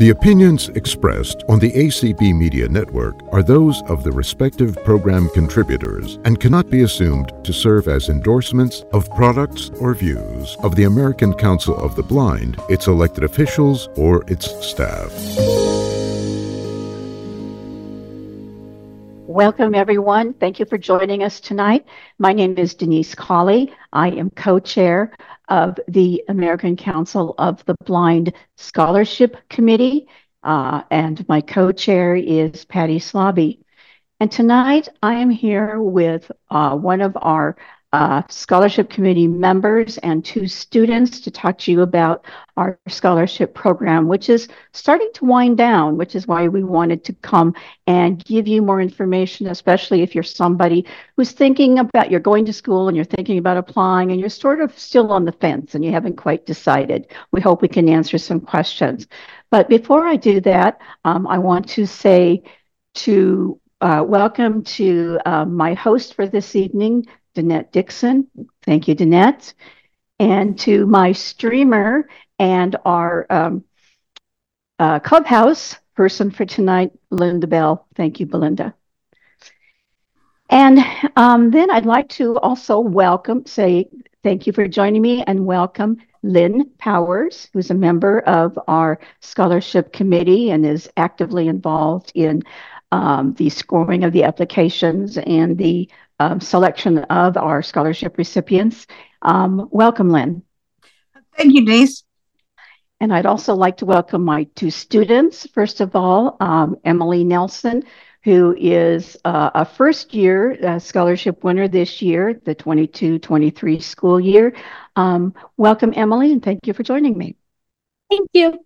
The opinions expressed on the ACB Media Network are those of the respective program contributors and cannot be assumed to serve as endorsements of products or views of the American Council of the Blind, its elected officials, or its staff. Welcome, everyone. Thank you for joining us tonight. My name is Denise Colley. I am co chair of the American Council of the Blind Scholarship Committee, uh, and my co chair is Patty Slaby. And tonight I am here with uh, one of our uh, scholarship committee members and two students to talk to you about our scholarship program, which is starting to wind down, which is why we wanted to come and give you more information, especially if you're somebody who's thinking about you're going to school and you're thinking about applying and you're sort of still on the fence and you haven't quite decided. We hope we can answer some questions. But before I do that, um, I want to say to uh, welcome to uh, my host for this evening, Danette Dixon. Thank you, Danette. And to my streamer and our um, uh, clubhouse person for tonight, Belinda Bell. Thank you, Belinda. And um, then I'd like to also welcome, say thank you for joining me and welcome Lynn Powers, who's a member of our scholarship committee and is actively involved in um, the scoring of the applications and the um, selection of our scholarship recipients. Um, welcome, Lynn. Thank you, Denise. And I'd also like to welcome my two students. First of all, um, Emily Nelson, who is uh, a first year uh, scholarship winner this year, the 22 23 school year. Um, welcome, Emily, and thank you for joining me. Thank you.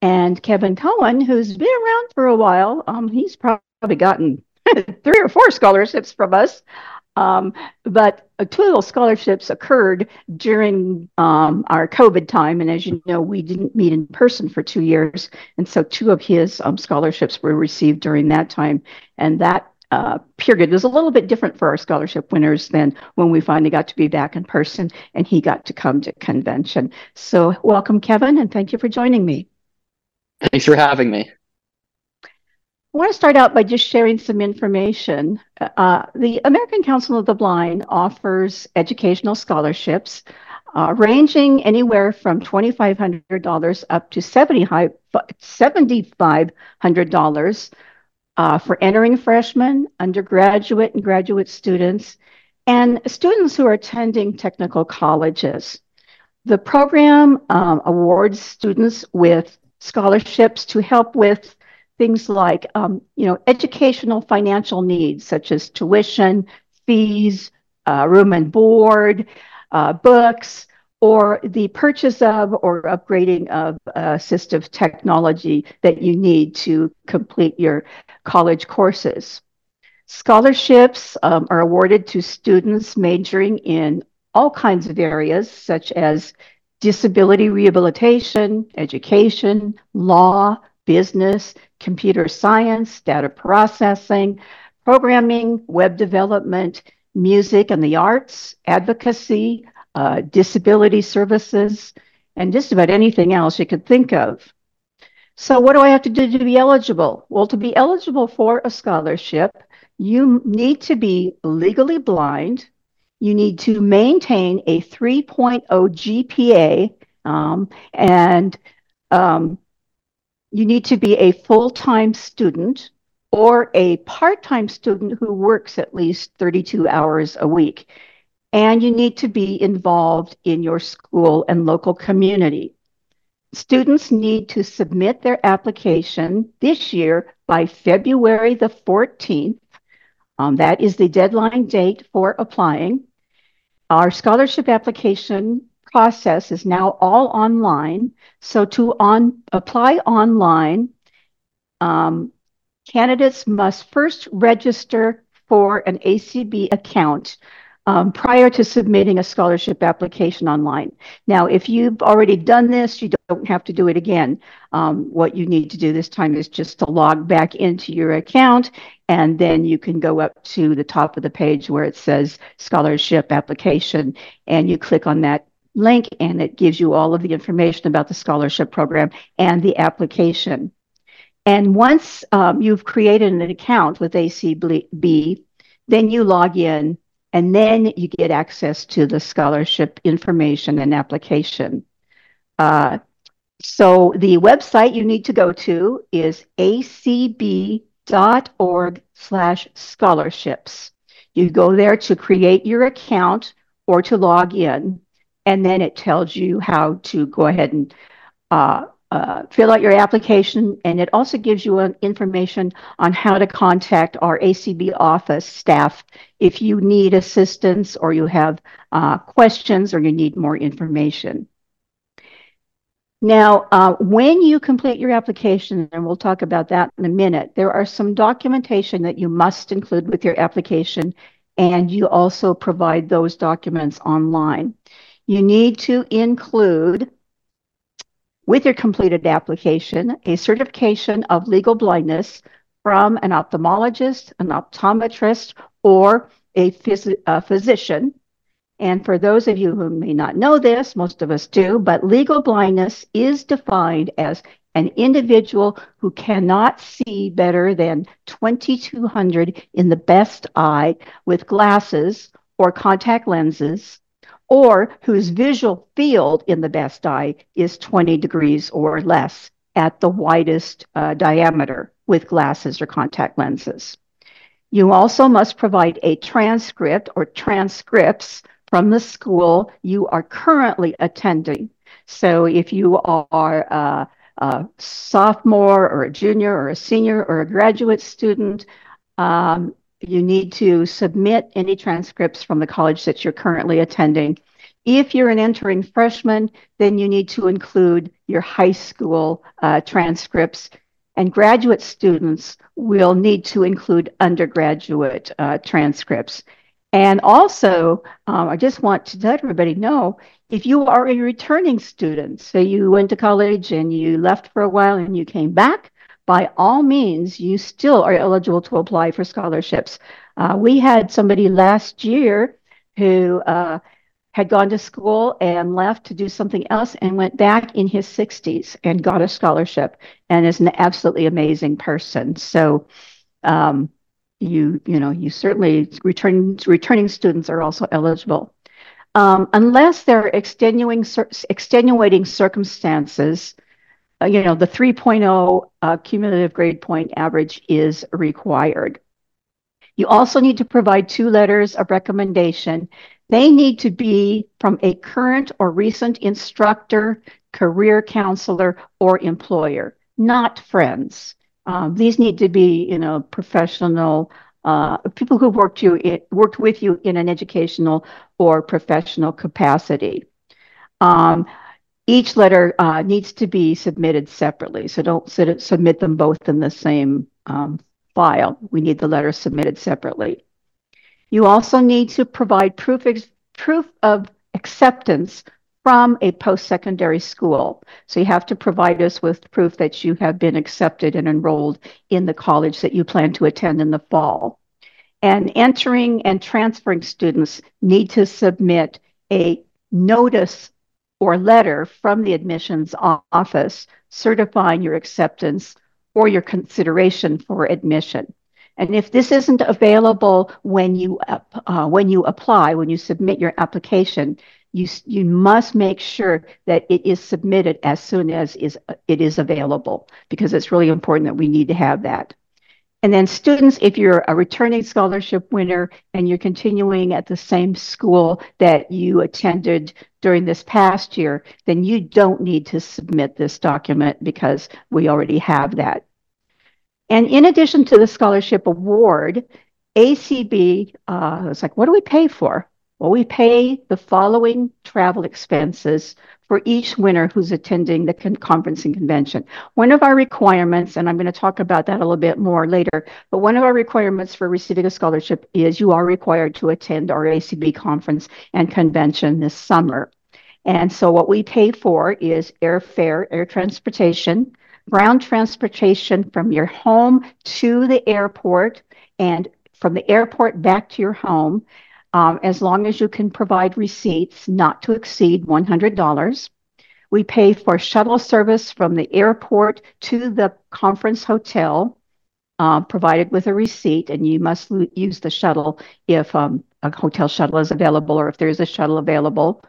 And Kevin Cohen, who's been around for a while, um, he's probably gotten three or four scholarships from us. Um, but two of those scholarships occurred during um, our COVID time. And as you know, we didn't meet in person for two years. And so two of his um, scholarships were received during that time. And that uh, period was a little bit different for our scholarship winners than when we finally got to be back in person and he got to come to convention. So, welcome, Kevin, and thank you for joining me. Thanks for having me. I want to start out by just sharing some information. Uh, the American Council of the Blind offers educational scholarships uh, ranging anywhere from $2,500 up to $7,500 uh, for entering freshmen, undergraduate, and graduate students, and students who are attending technical colleges. The program um, awards students with scholarships to help with things like um, you know educational financial needs such as tuition fees uh, room and board uh, books or the purchase of or upgrading of assistive technology that you need to complete your college courses. Scholarships um, are awarded to students majoring in all kinds of areas such as disability rehabilitation education law business, computer science, data processing, programming, web development, music and the arts, advocacy, uh, disability services, and just about anything else you could think of. So, what do I have to do to be eligible? Well, to be eligible for a scholarship, you need to be legally blind. You need to maintain a 3.0 GPA um, and um, you need to be a full-time student or a part-time student who works at least 32 hours a week. And you need to be involved in your school and local community. Students need to submit their application this year by February the 14th. Um, that is the deadline date for applying. Our scholarship application process is now all online. So to on apply online, um, candidates must first register for an ACB account um, prior to submitting a scholarship application online. Now, if you've already done this, you don't have to do it again. Um, what you need to do this time is just to log back into your account, and then you can go up to the top of the page where it says scholarship application, and you click on that link and it gives you all of the information about the scholarship program and the application. And once um, you've created an account with ACB, then you log in and then you get access to the scholarship information and application. Uh, so the website you need to go to is acb.org slash scholarships. You go there to create your account or to log in, and then it tells you how to go ahead and uh, uh, fill out your application, and it also gives you information on how to contact our ACB office staff if you need assistance or you have uh, questions or you need more information. Now, uh, when you complete your application, and we'll talk about that in a minute, there are some documentation that you must include with your application, and you also provide those documents online. You need to include, with your completed application, a certification of legal blindness from an ophthalmologist, an optometrist, or a, phys a physician. And for those of you who may not know this, most of us do, but legal blindness is defined as an individual who cannot see better than 2200 in the best eye with glasses or contact lenses, or whose visual field in the best eye is 20 degrees or less at the widest uh, diameter with glasses or contact lenses. You also must provide a transcript or transcripts from the school you are currently attending. So if you are a, a sophomore or a junior or a senior or a graduate student, um, you need to submit any transcripts from the college that you're currently attending. If you're an entering freshman, then you need to include your high school uh, transcripts. And graduate students will need to include undergraduate uh, transcripts. And also, um, I just want to let everybody know if you are a returning student, so you went to college and you left for a while and you came back, by all means, you still are eligible to apply for scholarships. Uh, we had somebody last year who uh, had gone to school and left to do something else and went back in his 60s and got a scholarship and is an absolutely amazing person. So, um, you you know you certainly returning returning students are also eligible um, unless there are extenuating extenuating circumstances you know the 3.0 uh, cumulative grade point average is required. You also need to provide two letters of recommendation. They need to be from a current or recent instructor career counselor or employer not friends. Um, these need to be, you know, professional uh, people who worked you worked with you in an educational or professional capacity. Um, each letter uh, needs to be submitted separately, so don't submit them both in the same um, file. We need the letter submitted separately. You also need to provide proof, proof of acceptance from a post-secondary school. So you have to provide us with proof that you have been accepted and enrolled in the college that you plan to attend in the fall. And entering and transferring students need to submit a notice or letter from the admissions office certifying your acceptance or your consideration for admission. And if this isn't available when you uh, when you apply, when you submit your application, you, you must make sure that it is submitted as soon as is, it is available because it's really important that we need to have that. And then students, if you're a returning scholarship winner and you're continuing at the same school that you attended during this past year, then you don't need to submit this document because we already have that. And in addition to the scholarship award, ACB, uh, it's like, what do we pay for? Well, we pay the following travel expenses for each winner who's attending the con- conference and convention. One of our requirements, and I'm going to talk about that a little bit more later, but one of our requirements for receiving a scholarship is you are required to attend our ACB conference and convention this summer. And so what we pay for is airfare, air transportation, ground transportation from your home to the airport and from the airport back to your home, um, as long as you can provide receipts not to exceed $100. We pay for shuttle service from the airport to the conference hotel, uh, provided with a receipt, and you must use the shuttle if um, a hotel shuttle is available or if there is a shuttle available.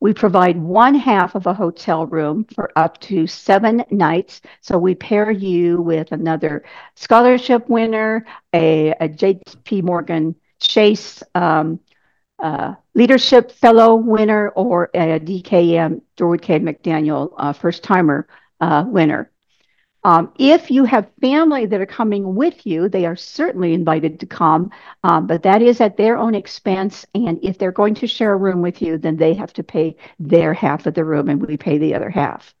We provide one half of a hotel room for up to seven nights. So we pair you with another scholarship winner, a, a JP Morgan Chase um, uh, leadership fellow winner, or a DKM Durward K. McDaniel uh, first timer uh, winner. Um, if you have family that are coming with you, they are certainly invited to come, um, but that is at their own expense. And if they're going to share a room with you, then they have to pay their half of the room and we pay the other half.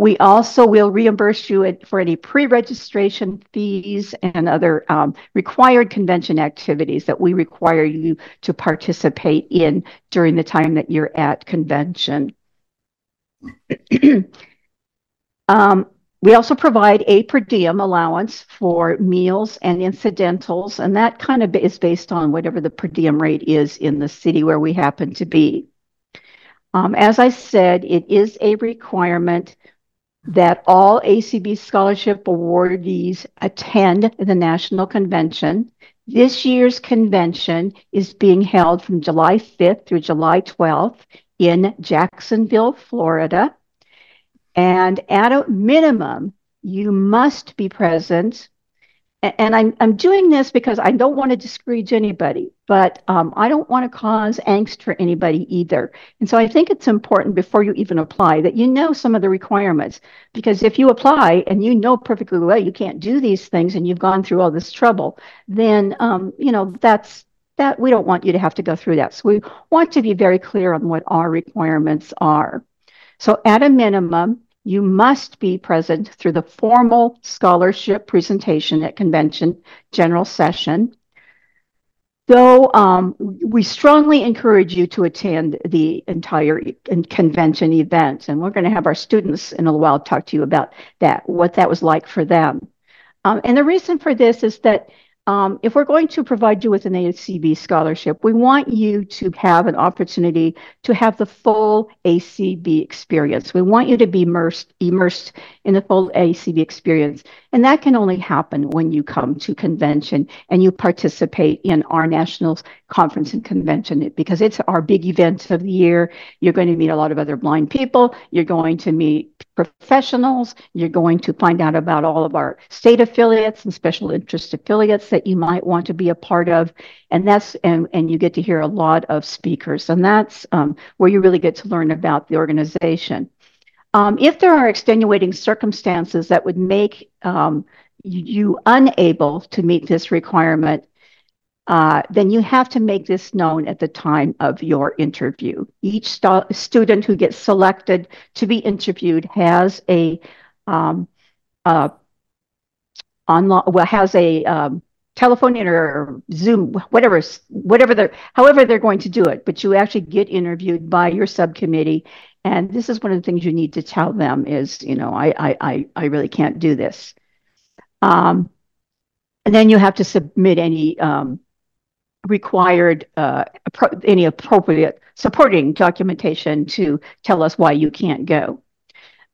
We also will reimburse you for any pre-registration fees and other um, required convention activities that we require you to participate in during the time that you're at convention. um, we also provide a per diem allowance for meals and incidentals, and that kind of is based on whatever the per diem rate is in the city where we happen to be. Um, as I said, it is a requirement that all ACB scholarship awardees attend the national convention. This year's convention is being held from July 5th through July 12th in Jacksonville, Florida. And at a minimum, you must be present. And I'm, I'm doing this because I don't want to discourage anybody, but um, I don't want to cause angst for anybody either. And so I think it's important before you even apply that you know some of the requirements. Because if you apply and you know perfectly well you can't do these things and you've gone through all this trouble, then um, you know that's that we don't want you to have to go through that. So we want to be very clear on what our requirements are. So at a minimum, you must be present through the formal scholarship presentation at convention general session. Though um, we strongly encourage you to attend the entire convention event, and we're going to have our students in a little while talk to you about that, what that was like for them. Um, and the reason for this is that um, if we're going to provide you with an ACB scholarship, we want you to have an opportunity to have the full ACB experience. We want you to be immersed, immersed in the full ACB experience. And that can only happen when you come to convention and you participate in our national conference and convention because it's our big event of the year. You're going to meet a lot of other blind people. You're going to meet professionals. You're going to find out about all of our state affiliates and special interest affiliates that you might want to be a part of. And that's and, and you get to hear a lot of speakers. And that's um, where you really get to learn about the organization. Um, if there are extenuating circumstances that would make um, you unable to meet this requirement, uh, then you have to make this known at the time of your interview. Each st student who gets selected to be interviewed has a um, uh, online, well, has a um, telephone or Zoom, whatever, whatever they're, however they're going to do it. But you actually get interviewed by your subcommittee, and this is one of the things you need to tell them is, you know, I, I, I, I really can't do this. Um, and then you have to submit any um, required uh, any appropriate supporting documentation to tell us why you can't go.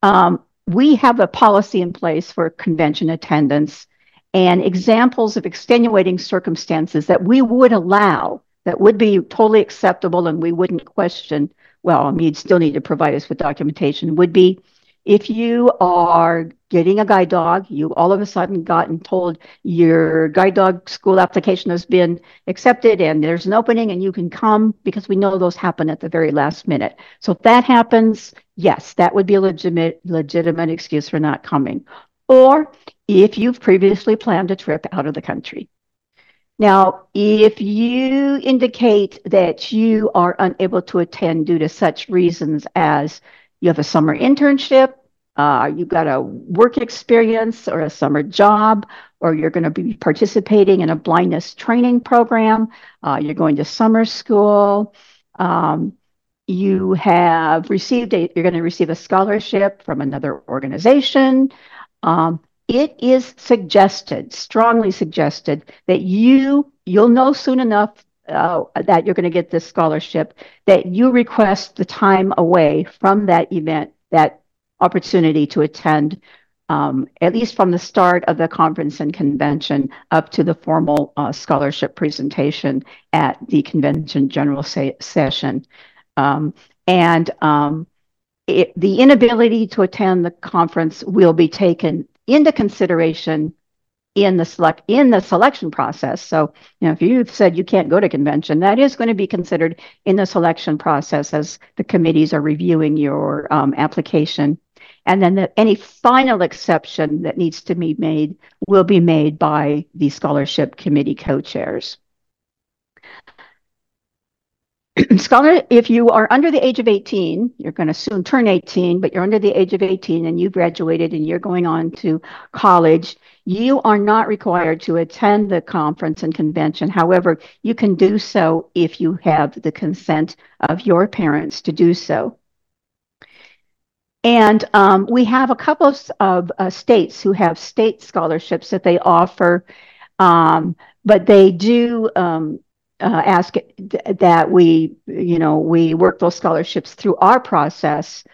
Um, we have a policy in place for convention attendance and examples of extenuating circumstances that we would allow that would be totally acceptable and we wouldn't question, well, you'd still need to provide us with documentation, would be if you are getting a guide dog, you all of a sudden gotten told your guide dog school application has been accepted and there's an opening and you can come because we know those happen at the very last minute. So if that happens, yes, that would be a legitimate legitimate excuse for not coming. Or if you've previously planned a trip out of the country. Now, if you indicate that you are unable to attend due to such reasons as you have a summer internship, uh, you've got a work experience or a summer job, or you're going to be participating in a blindness training program, uh, you're going to summer school, um, you have received a, you're going to receive a scholarship from another organization. Um, it is suggested, strongly suggested, that you you'll know soon enough uh, that you're going to get this scholarship, that you request the time away from that event, that opportunity to attend, um, at least from the start of the conference and convention up to the formal uh, scholarship presentation at the convention general session. Um, and um, it, the inability to attend the conference will be taken into consideration in the select in the selection process. So, you know, if you've said you can't go to convention, that is going to be considered in the selection process as the committees are reviewing your um, application. And then the, any final exception that needs to be made will be made by the scholarship committee co-chairs. Scholar, if you are under the age of 18, you're going to soon turn 18, but you're under the age of 18 and you graduated and you're going on to college, you are not required to attend the conference and convention. However, you can do so if you have the consent of your parents to do so. And um, we have a couple of, of uh, states who have state scholarships that they offer, um, but they do um, uh, ask that we, you know, we work those scholarships through our process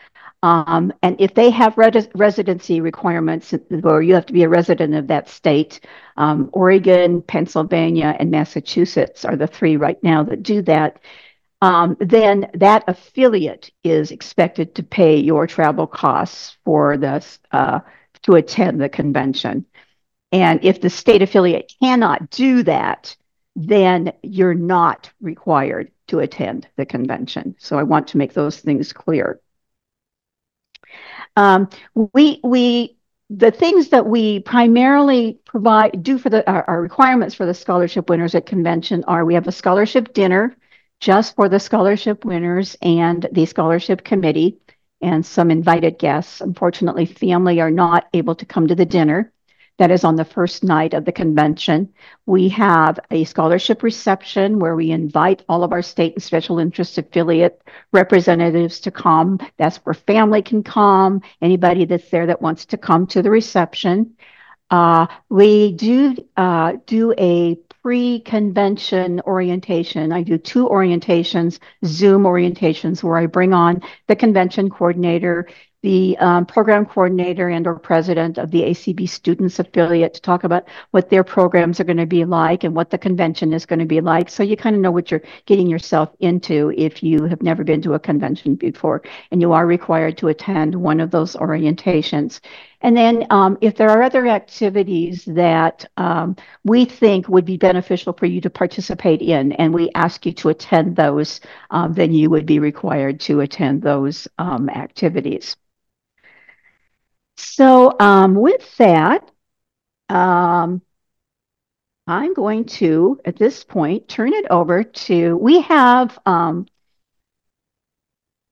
um, and if they have res- residency requirements, or you have to be a resident of that state, um, Oregon, Pennsylvania, and Massachusetts are the three right now that do that. Um, then that affiliate is expected to pay your travel costs for this uh, to attend the convention. And if the state affiliate cannot do that, then you're not required to attend the convention. So I want to make those things clear. Um, we we the things that we primarily provide do for the our, our, requirements for the scholarship winners at convention are we have a scholarship dinner just for the scholarship winners and the scholarship committee and some invited guests. Unfortunately, family are not able to come to the dinner that is on the first night of the convention. We have a scholarship reception where we invite all of our state and special interest affiliate representatives to come. That's where family can come, anybody that's there that wants to come to the reception. Uh, we do uh, do a pre-convention orientation. I do two orientations, Zoom orientations, where I bring on the convention coordinator the um, program coordinator and or president of the ACB Students Affiliate to talk about what their programs are going to be like and what the convention is going to be like. So you kind of know what you're getting yourself into if you have never been to a convention before and you are required to attend one of those orientations. And then um, if there are other activities that um, we think would be beneficial for you to participate in and we ask you to attend those, um, then you would be required to attend those um, activities. So um, with that, um, I'm going to, at this point, turn it over to, we have, um,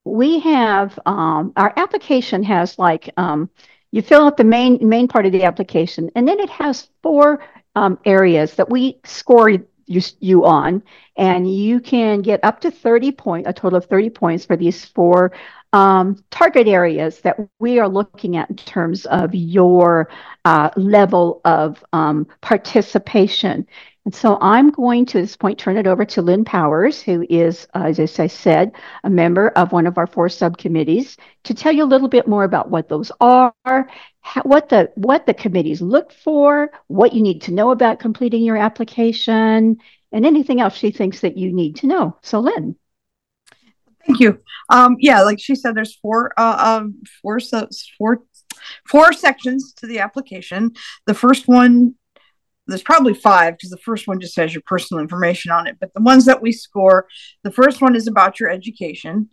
we have, um, our application has like, um, you fill out the main, main part of the application, and then it has four um, areas that we score you, you on, and you can get up to 30 point, a total of 30 points for these four um, target areas that we are looking at in terms of your uh, level of um, participation. And so I'm going to, at this point, turn it over to Lynn Powers, who is, uh, as I said, a member of one of our four subcommittees, to tell you a little bit more about what those are, how, what the what the committees look for, what you need to know about completing your application, and anything else she thinks that you need to know. So, Lynn. Thank you. Um, yeah, like she said, there's four, uh, um, four, four, four sections to the application. The first one, there's probably five because the first one just has your personal information on it. But the ones that we score, the first one is about your education,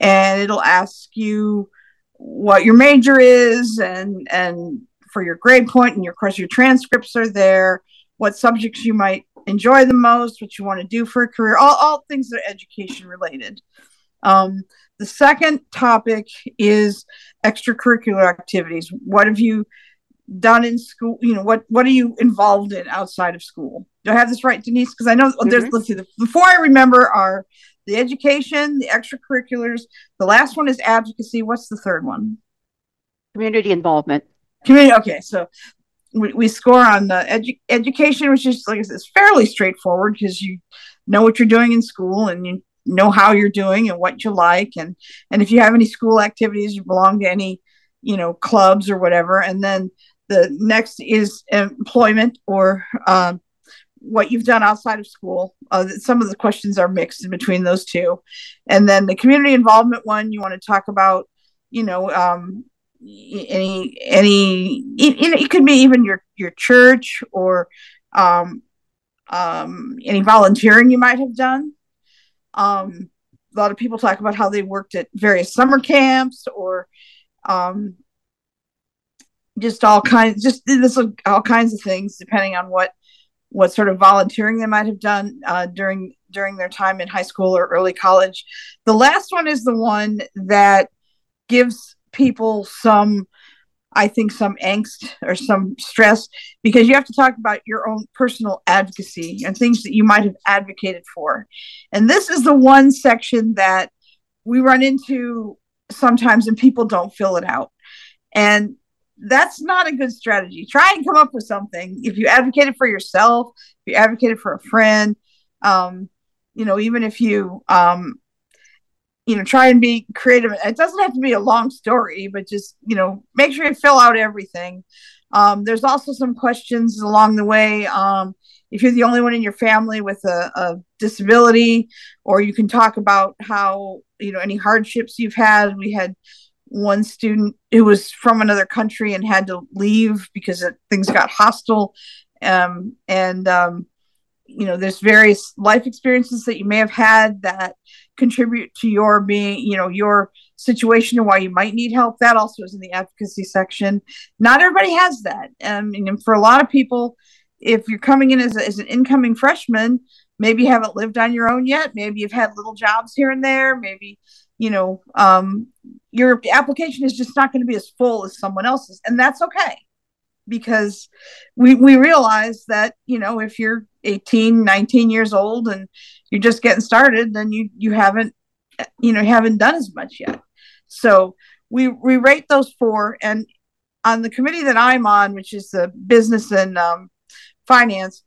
and it'll ask you what your major is and and for your grade point and your of course your transcripts are there what subjects you might enjoy the most what you want to do for a career all, all things that are education related um, the second topic is extracurricular activities. What have you done in school? You know, what what are you involved in outside of school? Do I have this right, Denise? Because I know mm-hmm. there's let's see, the, the four I remember are the education, the extracurriculars. The last one is advocacy. What's the third one? Community involvement. Community. Okay, so we, we score on the edu- education, which is like I said, it's fairly straightforward because you know what you're doing in school and you know how you're doing and what you like and and if you have any school activities you belong to any you know clubs or whatever and then the next is employment or um, what you've done outside of school. Uh, some of the questions are mixed in between those two. And then the community involvement one, you want to talk about, you know, um, any any it, it could be even your your church or um, um, any volunteering you might have done. Um, a lot of people talk about how they worked at various summer camps or um, just all kinds just this all kinds of things depending on what what sort of volunteering they might have done uh, during during their time in high school or early college. The last one is the one that gives people some, I think, some angst or some stress because you have to talk about your own personal advocacy and things that you might have advocated for. And this is the one section that we run into sometimes and people don't fill it out. And that's not a good strategy. Try and come up with something. If you advocated for yourself, if you advocated for a friend, um, you know, even if you, um, you know, try and be creative. It doesn't have to be a long story, but just, you know, make sure you fill out everything. Um, there's also some questions along the way. Um, if you're the only one in your family with a, a disability, or you can talk about how, you know, any hardships you've had. We had one student who was from another country and had to leave because it, things got hostile. Um, and, um, you know, there's various life experiences that you may have had that contribute to your being, you know, your situation and why you might need help. That also is in the advocacy section. Not everybody has that. Um, and for a lot of people, if you're coming in as, a, as an incoming freshman, maybe you haven't lived on your own yet. Maybe you've had little jobs here and there. Maybe you know, um, your application is just not going to be as full as someone else's, and that's okay because we we realize that you know if you're 18 19 years old and you're just getting started then you you haven't you know haven't done as much yet so we we rate those four and on the committee that i'm on which is the business and um, finance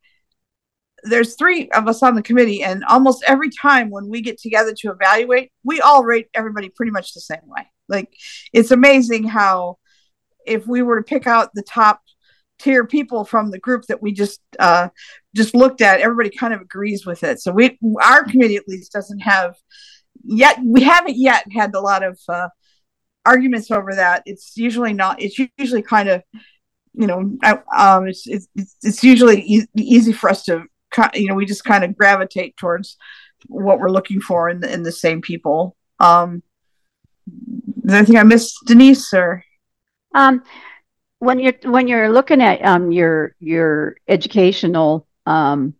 there's three of us on the committee, and almost every time when we get together to evaluate, we all rate everybody pretty much the same way. Like it's amazing how if we were to pick out the top tier people from the group that we just uh, just looked at, everybody kind of agrees with it. So we our committee at least doesn't have yet we haven't yet had a lot of uh, arguments over that. It's usually not. It's usually kind of you know um, it's, it's it's usually e- easy for us to you know we just kind of gravitate towards what we're looking for in the in the same people. Um, is there anything I missed, Denise? Or um, when you're when you're looking at um, your your educational um,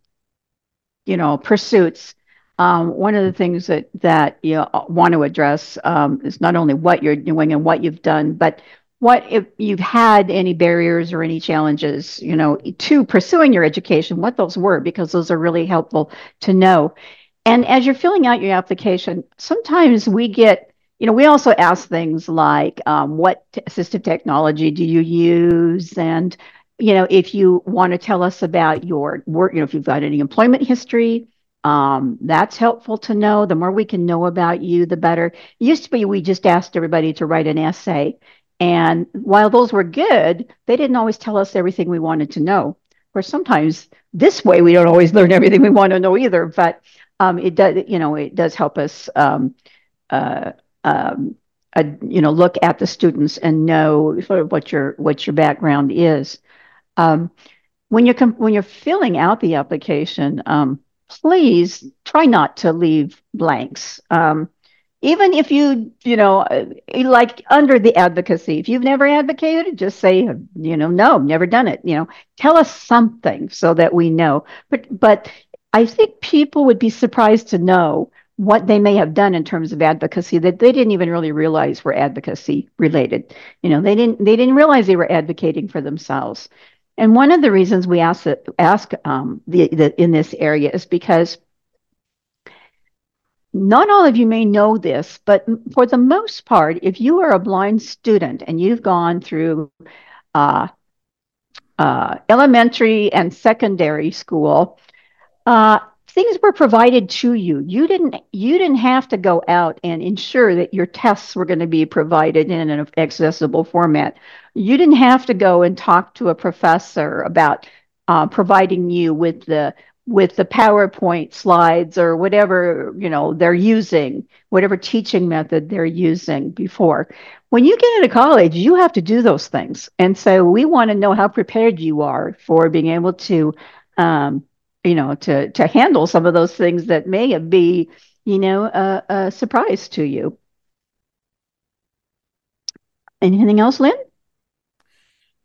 you know pursuits, um, one of the things that that you want to address um, is not only what you're doing and what you've done, but what if you've had any barriers or any challenges, you know, to pursuing your education, what those were, because those are really helpful to know. And as you're filling out your application, sometimes we get, you know, we also ask things like, um, what t- assistive technology do you use? And, you know, if you want to tell us about your work, you know, if you've got any employment history, um, that's helpful to know. The more we can know about you, the better. It used to be we just asked everybody to write an essay. And while those were good, they didn't always tell us everything we wanted to know. Or sometimes this way we don't always learn everything we want to know either. But um, it does, you know, it does help us, um, uh, um, uh, you know, look at the students and know sort of what your what your background is. Um, when you're when you're filling out the application, um, please try not to leave blanks. Um, even if you you know uh, like under the advocacy if you've never advocated just say you know no never done it you know tell us something so that we know but but i think people would be surprised to know what they may have done in terms of advocacy that they didn't even really realize were advocacy related. You know they didn't they didn't realize they were advocating for themselves. And one of the reasons we ask ask um, the, the in this area is because not all of you may know this, but for the most part, if you are a blind student and you've gone through uh, uh, elementary and secondary school, uh, things were provided to you. You didn't you didn't have to go out and ensure that your tests were going to be provided in an accessible format. You didn't have to go and talk to a professor about uh, providing you with the with the PowerPoint slides or whatever you know they're using, whatever teaching method they're using before. When you get into college, you have to do those things, and so we want to know how prepared you are for being able to, um, you know, to to handle some of those things that may be, you know, a, a surprise to you. Anything else, Lynn?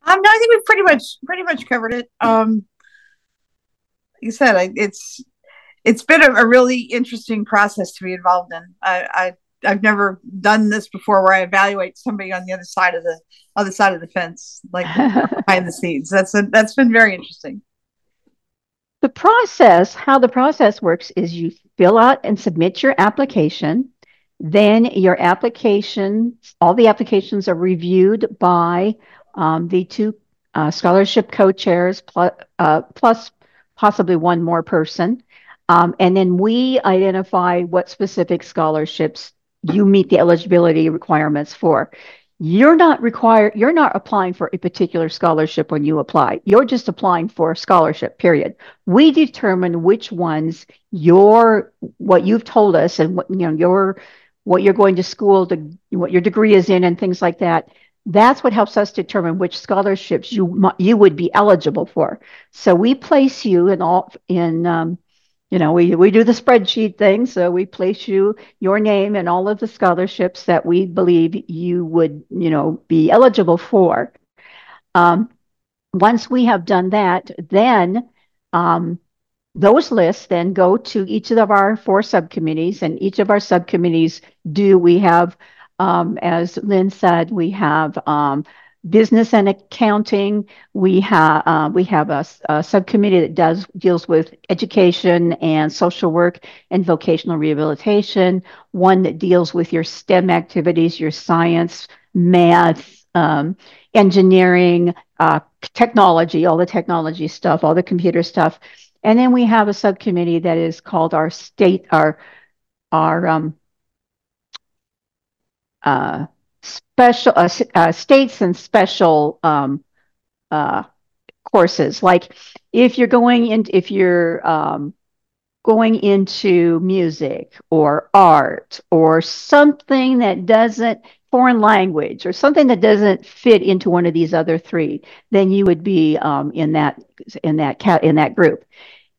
Um, no, I think we've pretty much pretty much covered it. Um, like you said, I, it's it's been a, a, really interesting process to be involved in. I, I I've never done this before, where I evaluate somebody on the other side of the other side of the fence, like behind the scenes. That's a, that's been very interesting. The process, how the process works, is you fill out and submit your application. Then your application, all the applications are reviewed by um, the two uh, scholarship co-chairs plus, uh, plus possibly one more person. Um, and then we identify what specific scholarships you meet the eligibility requirements for. You're not required, you're not applying for a particular scholarship when you apply. You're just applying for a scholarship, period. We determine which ones your what you've told us and what you know your what you're going to school to what your degree is in and things like that that's what helps us determine which scholarships you you would be eligible for. So we place you in all in um, you know we we do the spreadsheet thing. So we place you your name and all of the scholarships that we believe you would you know be eligible for. Um, once we have done that, then um, those lists then go to each of our four subcommittees, and each of our subcommittees do we have um, as Lynn said, we have um, business and accounting. We have uh, we have a, a, subcommittee that does deals with education and social work and vocational rehabilitation. One that deals with your STEM activities, your science, math, um, engineering, uh, technology, all the technology stuff, all the computer stuff. And then we have a subcommittee that is called our state our our um, uh, special uh, uh, states and special um, uh, courses. Like if you're going in, if you're um, going into music or art or something that doesn't foreign language or something that doesn't fit into one of these other three, then you would be um, in that in that cat in that group.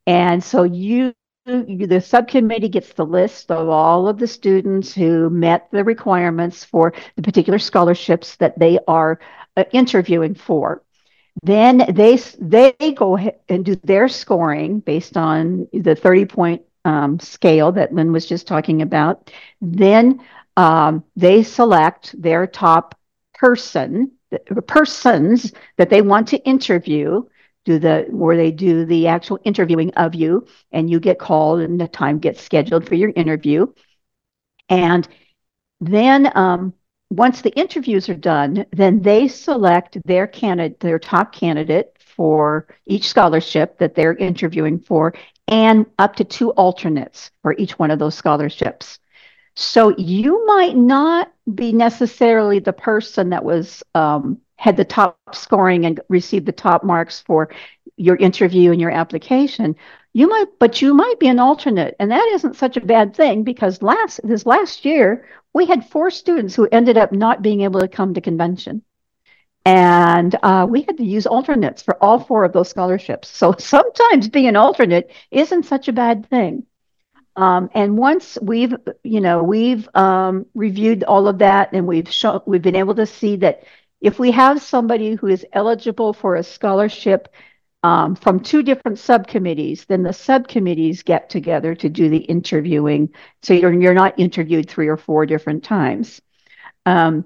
And so you the subcommittee gets the list of all of the students who met the requirements for the particular scholarships that they are uh, interviewing for. Then they they go and do their scoring based on the 30 point um, scale that Lynn was just talking about. Then um, they select their top person, persons that they want to interview do the where they do the actual interviewing of you and you get called and the time gets scheduled for your interview. And then um, once the interviews are done then they select their candidate their top candidate for each scholarship that they're interviewing for and up to two alternates for each one of those scholarships. So you might not be necessarily the person that was um, had the top scoring and received the top marks for your interview and your application you might but you might be an alternate. And that isn't such a bad thing because last this last year we had four students who ended up not being able to come to convention. And uh, we had to use alternates for all four of those scholarships. So sometimes being an alternate isn't such a bad thing. Um, and once we've you know we've um, reviewed all of that and we've shown we've been able to see that if we have somebody who is eligible for a scholarship um, from two different subcommittees, then the subcommittees get together to do the interviewing. So you're, you're not interviewed three or four different times. Um,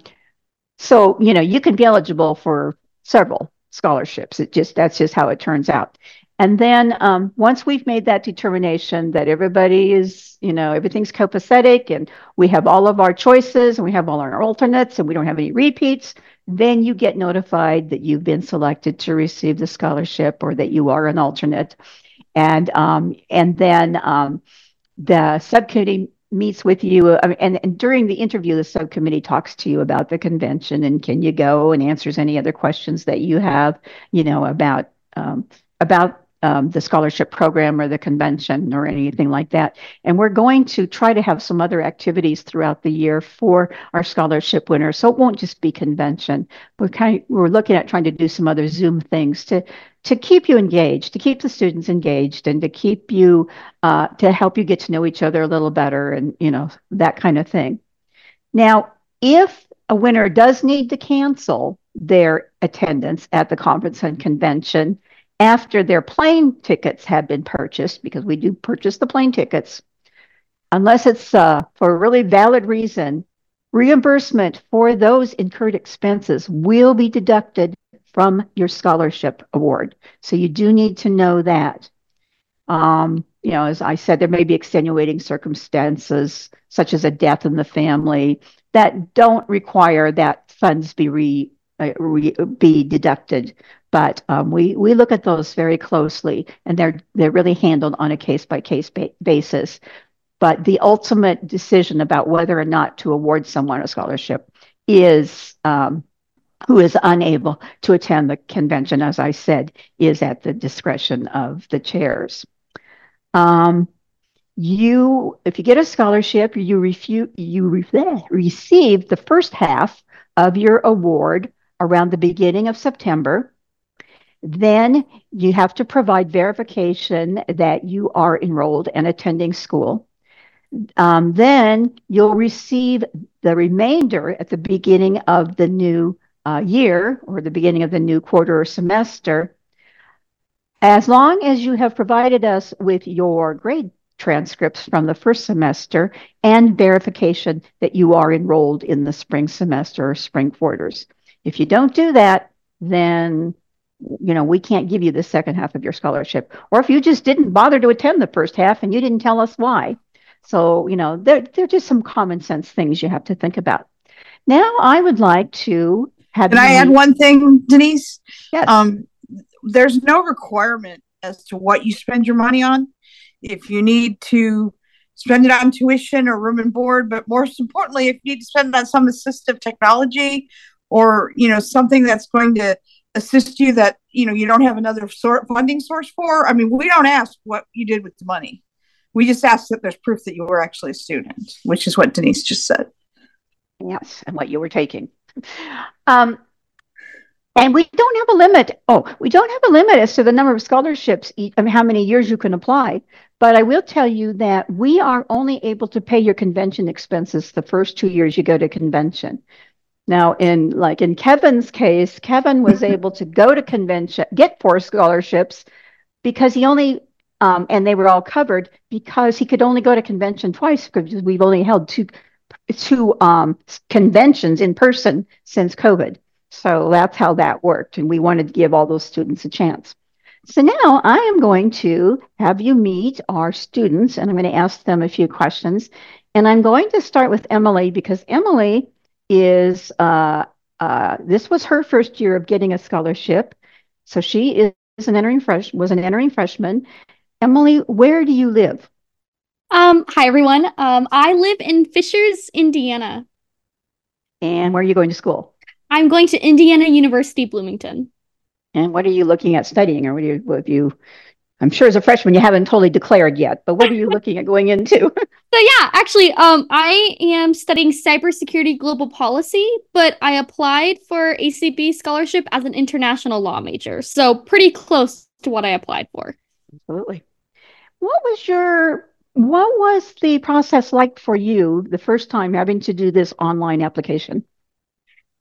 so, you know, you can be eligible for several scholarships. It just, that's just how it turns out. And then um, once we've made that determination that everybody is, you know, everything's copacetic and we have all of our choices and we have all our alternates and we don't have any repeats, then you get notified that you've been selected to receive the scholarship or that you are an alternate. and um, and then um, the subcommittee meets with you and, and during the interview the subcommittee talks to you about the convention and can you go and answers any other questions that you have you know about um, about um, the scholarship program or the convention or anything like that. And we're going to try to have some other activities throughout the year for our scholarship winners. So it won't just be convention. We're kind of, we're looking at trying to do some other Zoom things to to keep you engaged, to keep the students engaged, and to keep you uh, to help you get to know each other a little better, and you know that kind of thing. Now, if a winner does need to cancel their attendance at the conference and convention, after their plane tickets have been purchased, because we do purchase the plane tickets, unless it's uh, for a really valid reason, reimbursement for those incurred expenses will be deducted from your scholarship award. So you do need to know that. Um, you know, as I said, there may be extenuating circumstances, such as a death in the family, that don't require that funds be re, uh, re be deducted but um, we we look at those very closely, and they're they're really handled on a case by case basis. But the ultimate decision about whether or not to award someone a scholarship is um, who is unable to attend the convention, as I said, is at the discretion of the chairs. Um, you, if you get a scholarship, you refute, you re- receive the first half of your award around the beginning of September. Then you have to provide verification that you are enrolled and attending school. Um, then you'll receive the remainder at the beginning of the new uh, year or the beginning of the new quarter or semester. As long as you have provided us with your grade transcripts from the first semester and verification that you are enrolled in the spring semester or spring quarters. If you don't do that, then you know, we can't give you the second half of your scholarship. Or if you just didn't bother to attend the first half and you didn't tell us why. So, you know, there, there are just some common sense things you have to think about. Now, I would like to have. Can I add one thing, Denise? Yes. Um, there's no requirement as to what you spend your money on. If you need to spend it on tuition or room and board, but most importantly, if you need to spend it on some assistive technology or you know something that's going to assist you that you know you don't have another sort funding source for? I mean we don't ask what you did with the money. We just ask that there's proof that you were actually a student which is what denise just said. Yes and what you were taking. Um, and we don't have a limit. Oh we don't have a limit as to the number of scholarships I mean, how many years you can apply. But i will tell you that we are only able to pay your convention expenses the first two years you go to convention now, in like in Kevin's case, Kevin was able to go to convention, get four scholarships because he only, um, and they were all covered because he could only go to convention twice because we've only held two, two um, conventions in person since COVID. So that's how that worked. And we wanted to give all those students a chance. So now I am going to have you meet our students and I'm going to ask them a few questions. And I'm going to start with Emily because Emily is uh, uh, this was her first year of getting a scholarship. So she is an entering fresh was an entering freshman. Emily, where do you live? Um, hi everyone. Um, I live in Fishers, Indiana. And where are you going to school? I'm going to Indiana University Bloomington. And what are you looking at studying, or what, you, what have you I'm sure as a freshman you haven't totally declared yet, but what are you looking at going into? so yeah, actually, um, I am studying cybersecurity global policy, but I applied for ACB scholarship as an international law major, so pretty close to what I applied for. Absolutely. What was your what was the process like for you the first time having to do this online application?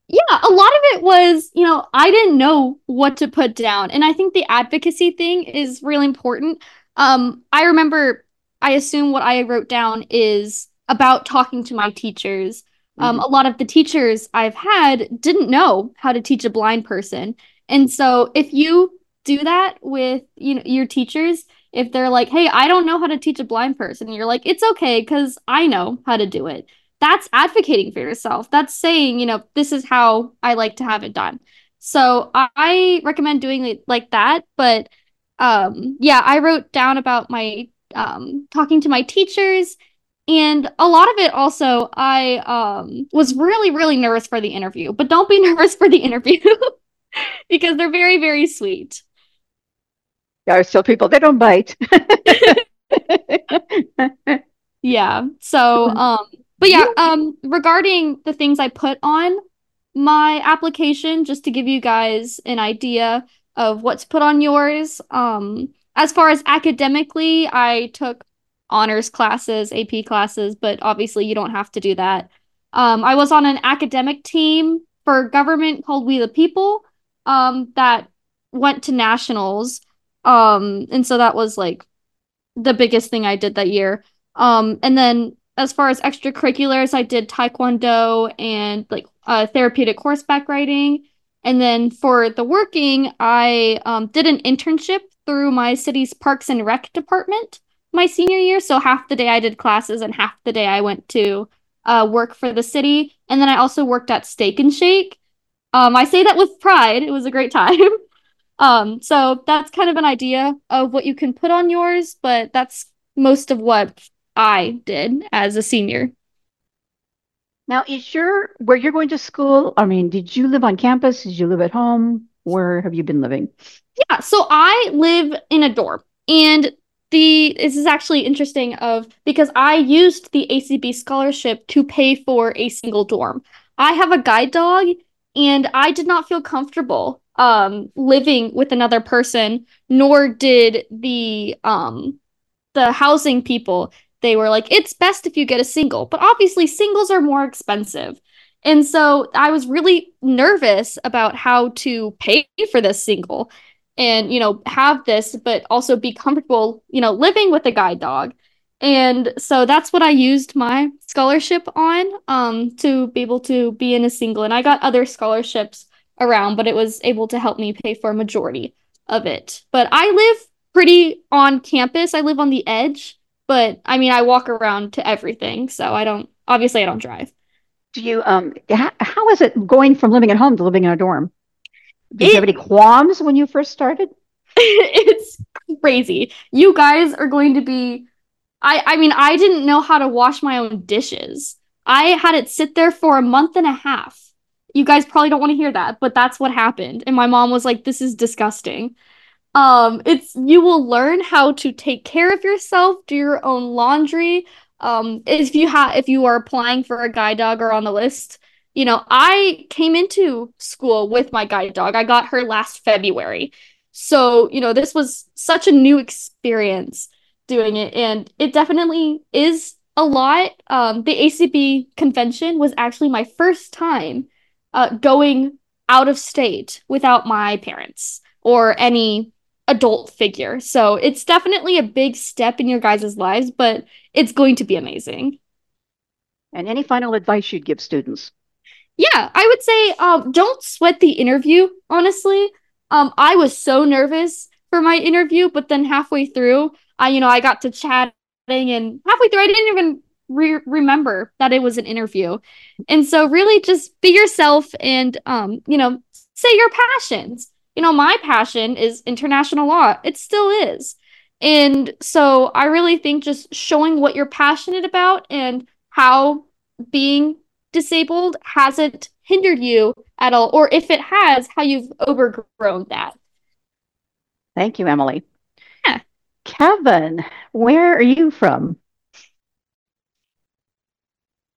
yeah, a lot of it was, you know, I didn't know what to put down. And I think the advocacy thing is really important. Um, I remember, I assume what I wrote down is about talking to my teachers. Um, mm-hmm. A lot of the teachers I've had didn't know how to teach a blind person. And so if you do that with you know your teachers, if they're like, "Hey, I don't know how to teach a blind person," you're like, "It's okay cuz I know how to do it." that's advocating for yourself. That's saying, you know, this is how I like to have it done. So I recommend doing it like that. But um, yeah, I wrote down about my um, talking to my teachers and a lot of it also I um, was really really nervous for the interview, but don't be nervous for the interview because they're very very sweet. Yeah, still people they don't bite. yeah. So um but yeah, um regarding the things I put on my application just to give you guys an idea of what's put on yours. Um as far as academically, I took honors classes, AP classes, but obviously you don't have to do that. Um, I was on an academic team for government called We the People um, that went to nationals. Um, and so that was like the biggest thing I did that year. Um, and then as far as extracurriculars, I did taekwondo and like uh, therapeutic horseback riding. And then for the working, I um, did an internship through my city's Parks and Rec department my senior year. So half the day I did classes and half the day I went to uh, work for the city. And then I also worked at Steak and Shake. Um, I say that with pride. It was a great time. um, so that's kind of an idea of what you can put on yours, but that's most of what I did as a senior. Now, is your where you're going to school? I mean, did you live on campus? Did you live at home? Where have you been living? Yeah, so I live in a dorm, and the this is actually interesting of because I used the ACB scholarship to pay for a single dorm. I have a guide dog, and I did not feel comfortable um living with another person, nor did the um the housing people they were like, it's best if you get a single. But obviously, singles are more expensive. And so I was really nervous about how to pay for this single and, you know, have this, but also be comfortable, you know, living with a guide dog. And so that's what I used my scholarship on um, to be able to be in a single. And I got other scholarships around, but it was able to help me pay for a majority of it. But I live pretty on campus. I live on the edge. But I mean, I walk around to everything, so I don't. Obviously, I don't drive. Do you? Um, how, how is it going from living at home to living in a dorm? Did it, you have any qualms when you first started? it's crazy. You guys are going to be. I I mean, I didn't know how to wash my own dishes. I had it sit there for a month and a half. You guys probably don't want to hear that, but that's what happened. And my mom was like, "This is disgusting." Um, it's you will learn how to take care of yourself, do your own laundry. Um, if you have if you are applying for a guide dog or on the list, you know, I came into school with my guide dog. I got her last February. So, you know, this was such a new experience doing it and it definitely is a lot. Um, the ACB convention was actually my first time uh, going out of state without my parents or any adult figure. So it's definitely a big step in your guys' lives, but it's going to be amazing. And any final advice you'd give students? Yeah, I would say um, don't sweat the interview, honestly. Um, I was so nervous for my interview, but then halfway through, I you know, I got to chatting and halfway through I didn't even re- remember that it was an interview. And so really just be yourself and um, you know, say your passions you know, my passion is international law. It still is. And so I really think just showing what you're passionate about and how being disabled hasn't hindered you at all, or if it has, how you've overgrown that. Thank you, Emily. Yeah. Kevin, where are you from?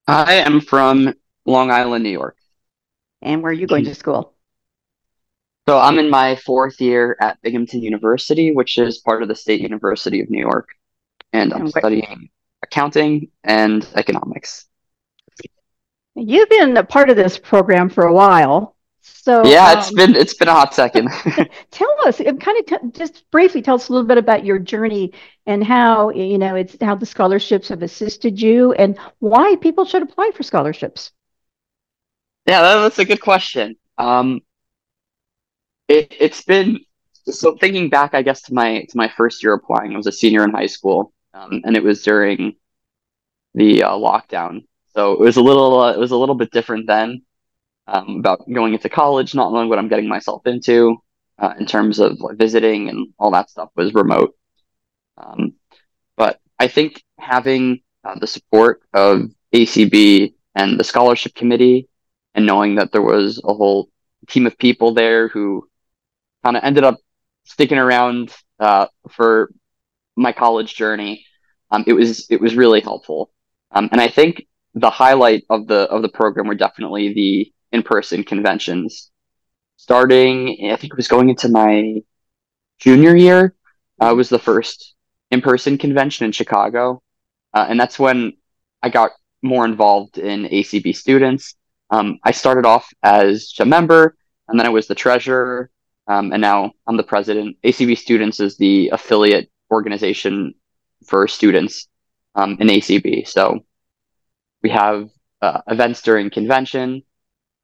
I am from Long Island, New York. And where are you going to school? So I'm in my fourth year at Binghamton University, which is part of the State University of New York, and I'm studying accounting and economics. You've been a part of this program for a while, so yeah, um, it's been it's been a hot second. tell us, kind of t- just briefly, tell us a little bit about your journey and how you know it's how the scholarships have assisted you, and why people should apply for scholarships. Yeah, that's a good question. Um, it, it's been so thinking back, I guess to my to my first year applying. I was a senior in high school, um, and it was during the uh, lockdown. So it was a little uh, it was a little bit different then um, about going into college, not knowing what I'm getting myself into. uh, in terms of like, visiting and all that stuff was remote. Um, but I think having uh, the support of ACB and the scholarship committee, and knowing that there was a whole team of people there who kind of ended up sticking around uh, for my college journey, um, it was it was really helpful. Um, and I think the highlight of the of the program were definitely the in person conventions. Starting, I think it was going into my junior year, uh, was the first in person convention in Chicago, uh, and that's when I got more involved in ACB students. Um, I started off as a member, and then I was the treasurer, um, and now I'm the president. ACB Students is the affiliate organization for students um, in ACB. So we have uh, events during convention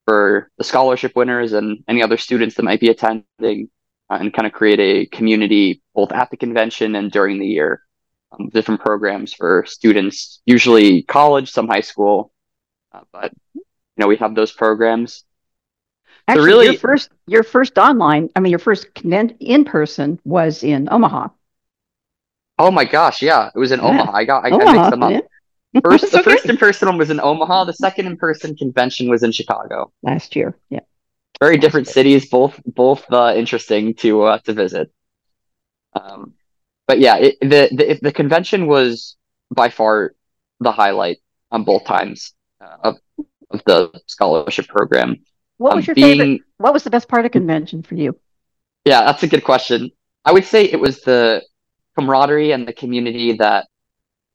for the scholarship winners and any other students that might be attending, uh, and kind of create a community both at the convention and during the year. Um, different programs for students, usually college, some high school, uh, but you know we have those programs. Actually, so really, your first your first online, I mean, your first in person was in Omaha. Oh my gosh, yeah, it was in yeah. Omaha. I got I, Omaha, I mixed them up. Yeah. First, the okay. first in person one was in Omaha. The second in person convention was in Chicago last year. Yeah, very different cities, both both uh, interesting to uh, to visit. Um, but yeah, it, the the the convention was by far the highlight on both times uh, of of the scholarship program. What was your being, favorite? What was the best part of convention for you? Yeah, that's a good question. I would say it was the camaraderie and the community that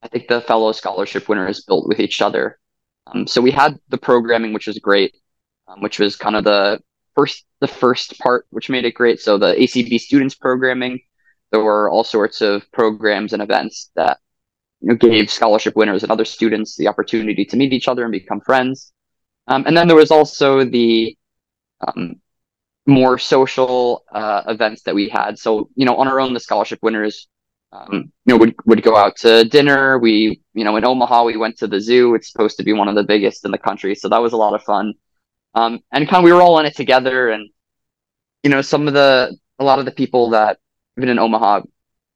I think the fellow scholarship winners built with each other. Um, so we had the programming, which was great, um, which was kind of the first the first part, which made it great. So the ACB students programming, there were all sorts of programs and events that you know, gave scholarship winners and other students the opportunity to meet each other and become friends. Um, and then there was also the um, more social uh, events that we had. So you know, on our own, the scholarship winners um, you know, would would go out to dinner. We, you know, in Omaha, we went to the zoo. It's supposed to be one of the biggest in the country, so that was a lot of fun. Um, and kind of we were all in it together, and you know, some of the a lot of the people that even in Omaha,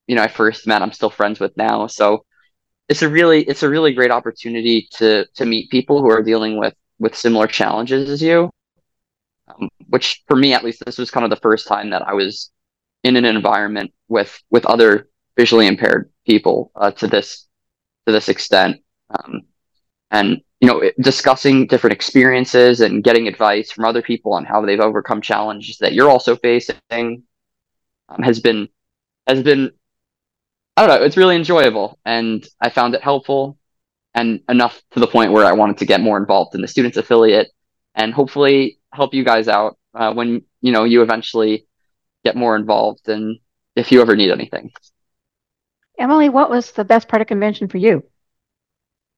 you know, I first met, I'm still friends with now. So it's a really it's a really great opportunity to to meet people who are dealing with with similar challenges as you. Um, which for me, at least, this was kind of the first time that I was in an environment with with other visually impaired people uh, to this to this extent, um, and you know, discussing different experiences and getting advice from other people on how they've overcome challenges that you're also facing um, has been has been I don't know, it's really enjoyable, and I found it helpful and enough to the point where I wanted to get more involved in the students affiliate and hopefully help you guys out uh, when you know you eventually get more involved and if you ever need anything. Emily, what was the best part of convention for you?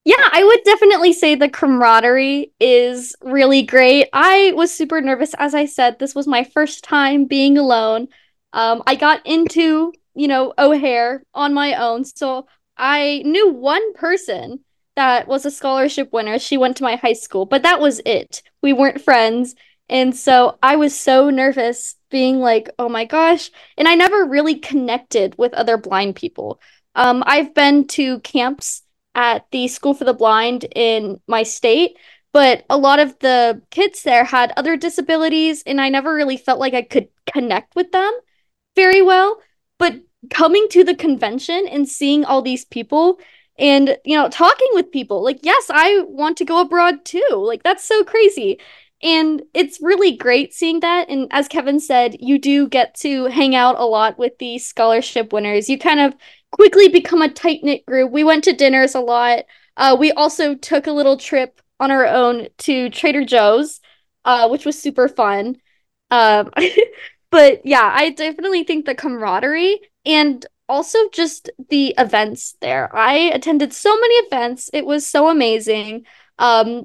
Yeah, I would definitely say the camaraderie is really great. I was super nervous. As I said, this was my first time being alone. Um, I got into, you know, O'Hare on my own. So I knew one person that was a scholarship winner. She went to my high school, but that was it. We weren't friends. And so I was so nervous being like, oh my gosh. And I never really connected with other blind people. Um, I've been to camps at the School for the Blind in my state, but a lot of the kids there had other disabilities, and I never really felt like I could connect with them very well. But coming to the convention and seeing all these people and you know talking with people like yes i want to go abroad too like that's so crazy and it's really great seeing that. And as Kevin said, you do get to hang out a lot with the scholarship winners. You kind of quickly become a tight knit group. We went to dinners a lot. Uh, we also took a little trip on our own to Trader Joe's, uh, which was super fun. Um, but yeah, I definitely think the camaraderie and also just the events there. I attended so many events. It was so amazing. Um,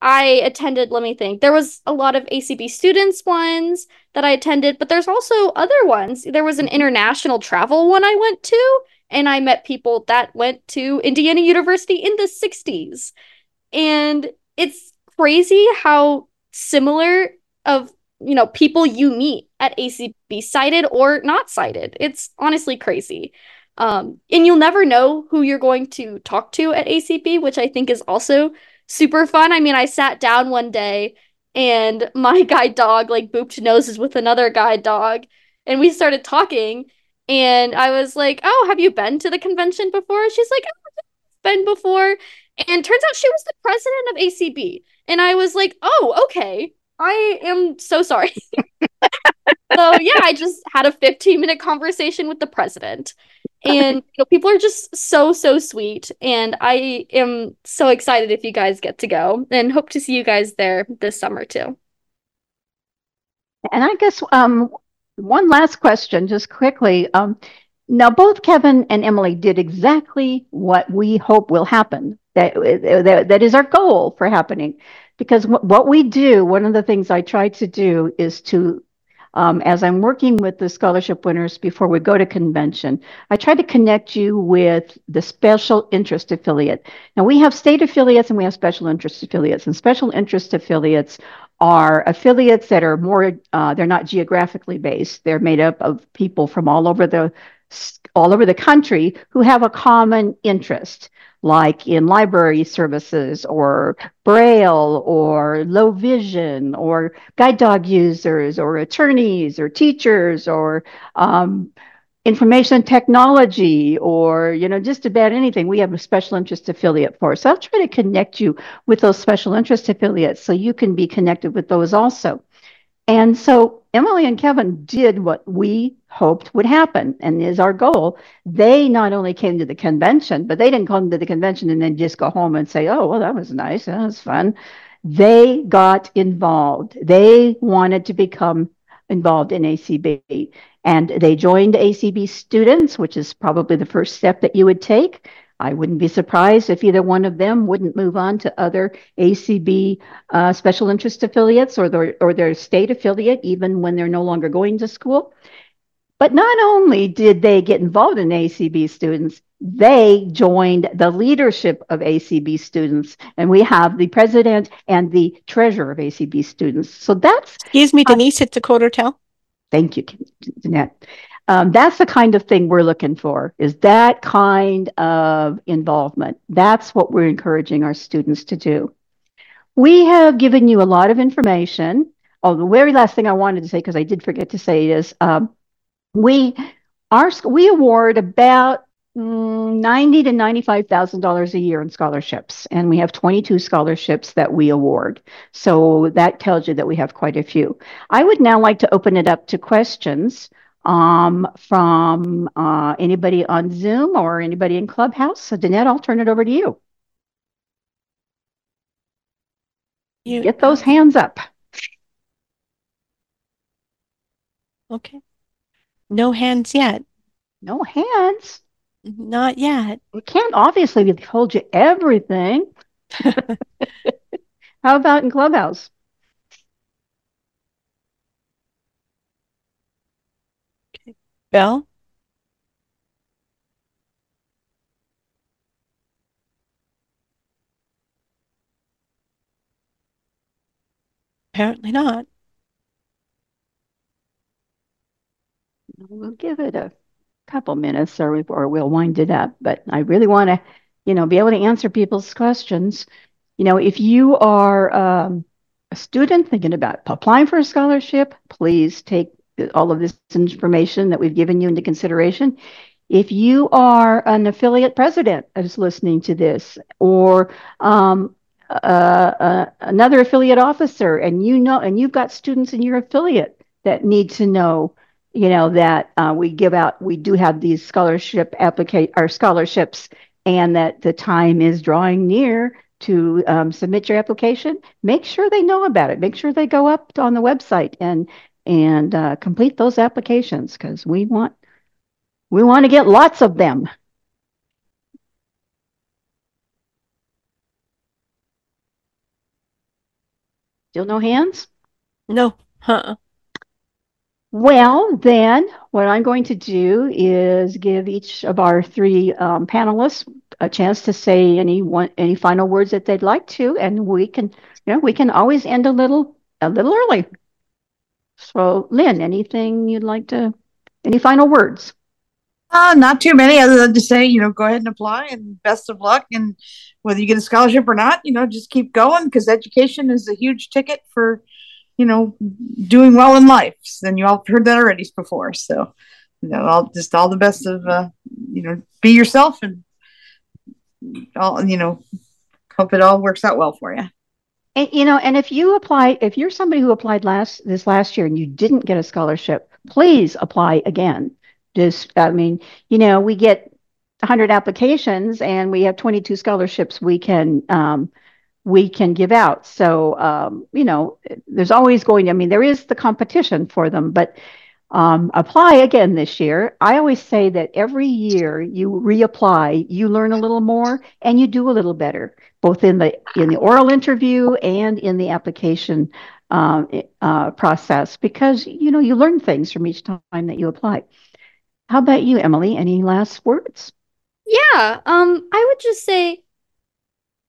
I attended, let me think. There was a lot of ACB students ones that I attended, but there's also other ones. There was an international travel one I went to, and I met people that went to Indiana University in the 60s. And it's crazy how similar of you know, people you meet at ACB, sighted or not sighted. It's honestly crazy. Um, and you'll never know who you're going to talk to at ACB, which I think is also super fun. I mean, I sat down one day and my guide dog like booped noses with another guide dog, and we started talking. And I was like, "Oh, have you been to the convention before?" She's like, oh, "I've been before." And turns out she was the president of ACB. And I was like, "Oh, okay. I am so sorry." so yeah, I just had a 15 minute conversation with the president. And you know, people are just so so sweet. And i am so excited if you guys get to go and hope to see you guys there this summer too. And i guess um one last question just quickly. Um now both kevin and emily did exactly what we hope will happen that that, that is our goal for happening because what we do one of the things i try to do is to um, as I'm working with the scholarship winners before we go to convention, I try to connect you with the special interest affiliate. Now, we have state affiliates and we have special interest affiliates, and special interest affiliates are affiliates that are more, uh, they're not geographically based. They're made up of people from all over the all over the country who have a common interest like in library services or braille or low vision or guide dog users or attorneys or teachers or um, information technology or you know just about anything we have a special interest affiliate for. So i'll try to connect you with those special interest affiliates so you can be connected with those also and so Emily and Kevin did what we hoped would happen and is our goal. They not only came to the convention, but they didn't come to the convention and then just go home and say, oh, well, that was nice. That was fun. They got involved. They wanted to become involved in ACB. And they joined ACB students, which is probably the first step that you would take. I wouldn't be surprised if either one of them wouldn't move on to other ACB uh, special interest affiliates or their, or their state affiliate, even when they're no longer going to school. But not only did they get involved in ACB students, they joined the leadership of ACB students, and we have the president and the treasurer of ACB students. So that's. Excuse me, Denise, uh, it's Dakota Tell. Thank you, Danette. Um, that's the kind of thing we're looking for is that kind of involvement. That's what we're encouraging our students to do. We have given you a lot of information. Oh, the very last thing I wanted to say, because I did forget to say, is um, we our we award about mm, ninety to ninety-five thousand dollars a year in scholarships, and we have twenty-two scholarships that we award. So that tells you that we have quite a few. I would now like to open it up to questions um, from uh, anybody on Zoom or anybody in Clubhouse. So, Danette, I'll turn it over to you. you Get those hands up. Okay. No hands yet. No hands. Not yet. We can't obviously we told you everything. How about in Clubhouse? Bell? Apparently not. We'll give it a couple minutes or, we, or we'll wind it up. But I really want to, you know, be able to answer people's questions. You know, if you are um, a student thinking about applying for a scholarship, please take all of this information that we've given you into consideration. If you are an affiliate president who's listening to this, or um, uh, uh, another affiliate officer, and you know, and you've got students in your affiliate that need to know, you know, that uh, we give out, we do have these scholarship applicate our scholarships, and that the time is drawing near to um, submit your application, make sure they know about it. Make sure they go up on the website and and uh, complete those applications because we want we want to get lots of them. Still no hands? No. Huh. Well, then what I'm going to do is give each of our three um, panelists a chance to say any one, any final words that they'd like to, and we can, you know, we can always end a little a little early. So, Lynn, anything you'd like to, any final words? Uh, not too many, other than to say, you know, go ahead and apply and best of luck. And whether you get a scholarship or not, you know, just keep going because education is a huge ticket for, you know, doing well in life. And you all heard that already before. So, you know, all just all the best of, uh, you know, be yourself and all, you know, hope it all works out well for you. And, you know, and if you apply, if you're somebody who applied last this last year and you didn't get a scholarship, please apply again just, I mean, you know, we get 100 applications and we have 22 scholarships we can um, we can give out. So, um, you know, there's always going. I mean, there is the competition for them, but um, apply again this year. I always say that every year you reapply, you learn a little more and you do a little better, both in the in the oral interview and in the application uh, uh, process, because you know you learn things from each time that you apply. How about you, Emily? Any last words? Yeah, um, I would just say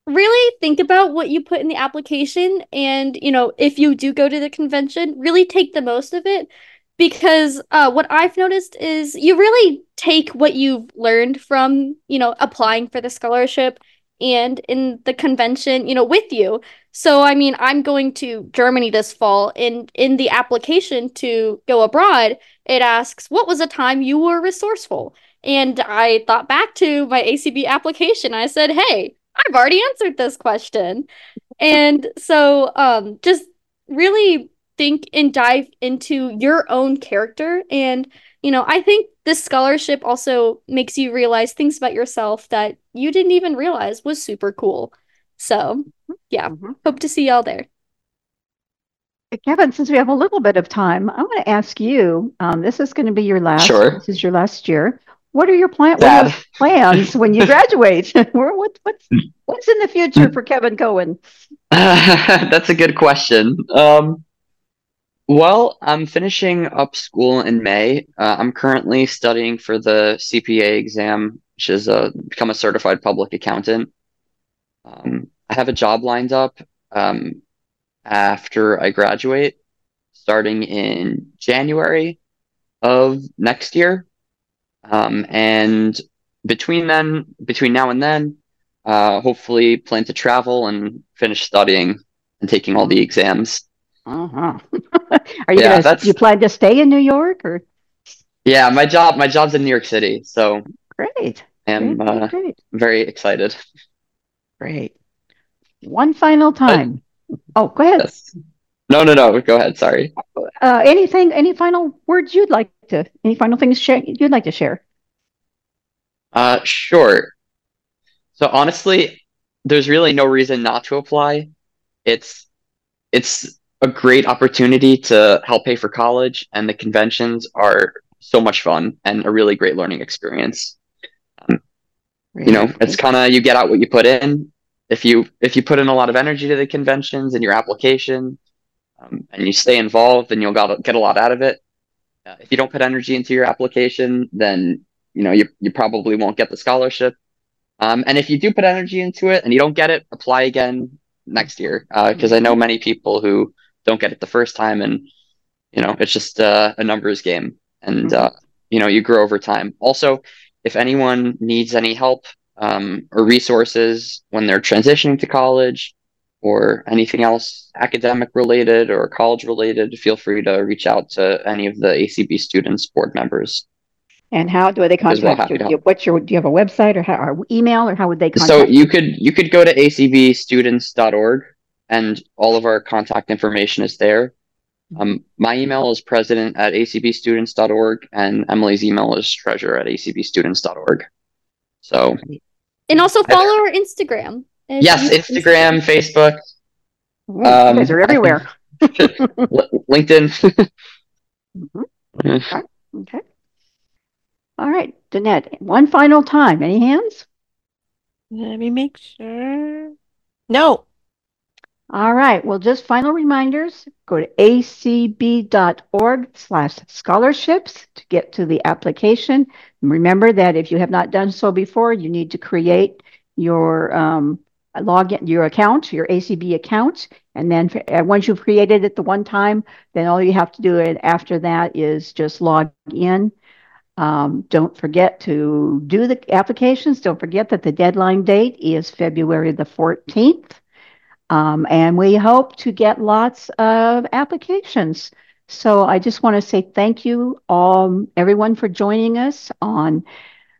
really think about what you put in the application and, you know, if you do go to the convention, really take the most of it because uh, what I've noticed is you really take what you've learned from, you know, applying for the scholarship and in the convention, you know, with you. So, I mean, I'm going to Germany this fall, and in the application to go abroad, it asks, What was a time you were resourceful? And I thought back to my ACB application. I said, Hey, I've already answered this question. And so, um, just really think and dive into your own character and you know, I think this scholarship also makes you realize things about yourself that you didn't even realize was super cool. So, yeah, mm-hmm. hope to see y'all there. Kevin, since we have a little bit of time, I want to ask you. Um, this is going to be your last. Sure. This is your last year. What are your, plan- what are your plans when you graduate? what, what's what's in the future for Kevin Cohen? That's a good question. Um, well, I'm finishing up school in May. Uh, I'm currently studying for the CPA exam, which is a become a certified public accountant. Um, I have a job lined up um, after I graduate, starting in January of next year. Um, and between then, between now and then, uh, hopefully plan to travel and finish studying and taking all the exams. Uh-huh. Are you yeah, gonna you plan to stay in New York or? Yeah, my job my job's in New York City, so great. I'm great, uh, great. very excited. Great. One final time. But, oh, go ahead. Yes. No, no, no. Go ahead. Sorry. Uh, anything? Any final words you'd like to? Any final things share, you'd like to share? Uh, sure. So honestly, there's really no reason not to apply. It's it's a great opportunity to help pay for college, and the conventions are so much fun and a really great learning experience. Um, you know, it's kind of you get out what you put in. If you if you put in a lot of energy to the conventions and your application, um, and you stay involved, then you'll got, get a lot out of it. Uh, if you don't put energy into your application, then you know you you probably won't get the scholarship. Um, and if you do put energy into it and you don't get it, apply again next year because uh, I know many people who don't get it the first time and you know it's just uh, a numbers game and mm-hmm. uh, you know you grow over time also if anyone needs any help um, or resources when they're transitioning to college or anything else academic related or college related feel free to reach out to any of the acb students board members and how do they contact well you? What's your? Do you have a website or, how, or email, or how would they contact? So you could you could go to acbstudents.org and all of our contact information is there. Um, my email is president at acbstudents.org, and Emily's email is treasurer at acbstudents.org. So, and also follow our Instagram. Yes, Instagram, Facebook. Ooh, um, you guys are everywhere. LinkedIn. mm-hmm. okay. okay. All right, Danette. One final time. Any hands? Let me make sure. No. All right. Well, just final reminders. Go to acb.org slash scholarships to get to the application. And remember that if you have not done so before, you need to create your um, log in your account, your ACB account, and then uh, once you've created it the one time, then all you have to do it after that is just log in. Um, don't forget to do the applications. Don't forget that the deadline date is February the 14th. Um, and we hope to get lots of applications. So I just want to say thank you, all, everyone, for joining us on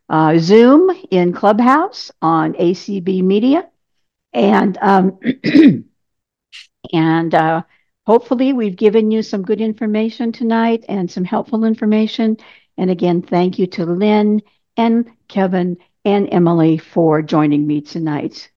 uh, Zoom in Clubhouse on ACB Media. And um, and uh, hopefully we've given you some good information tonight and some helpful information. And again, thank you to Lynn and Kevin and Emily for joining me tonight.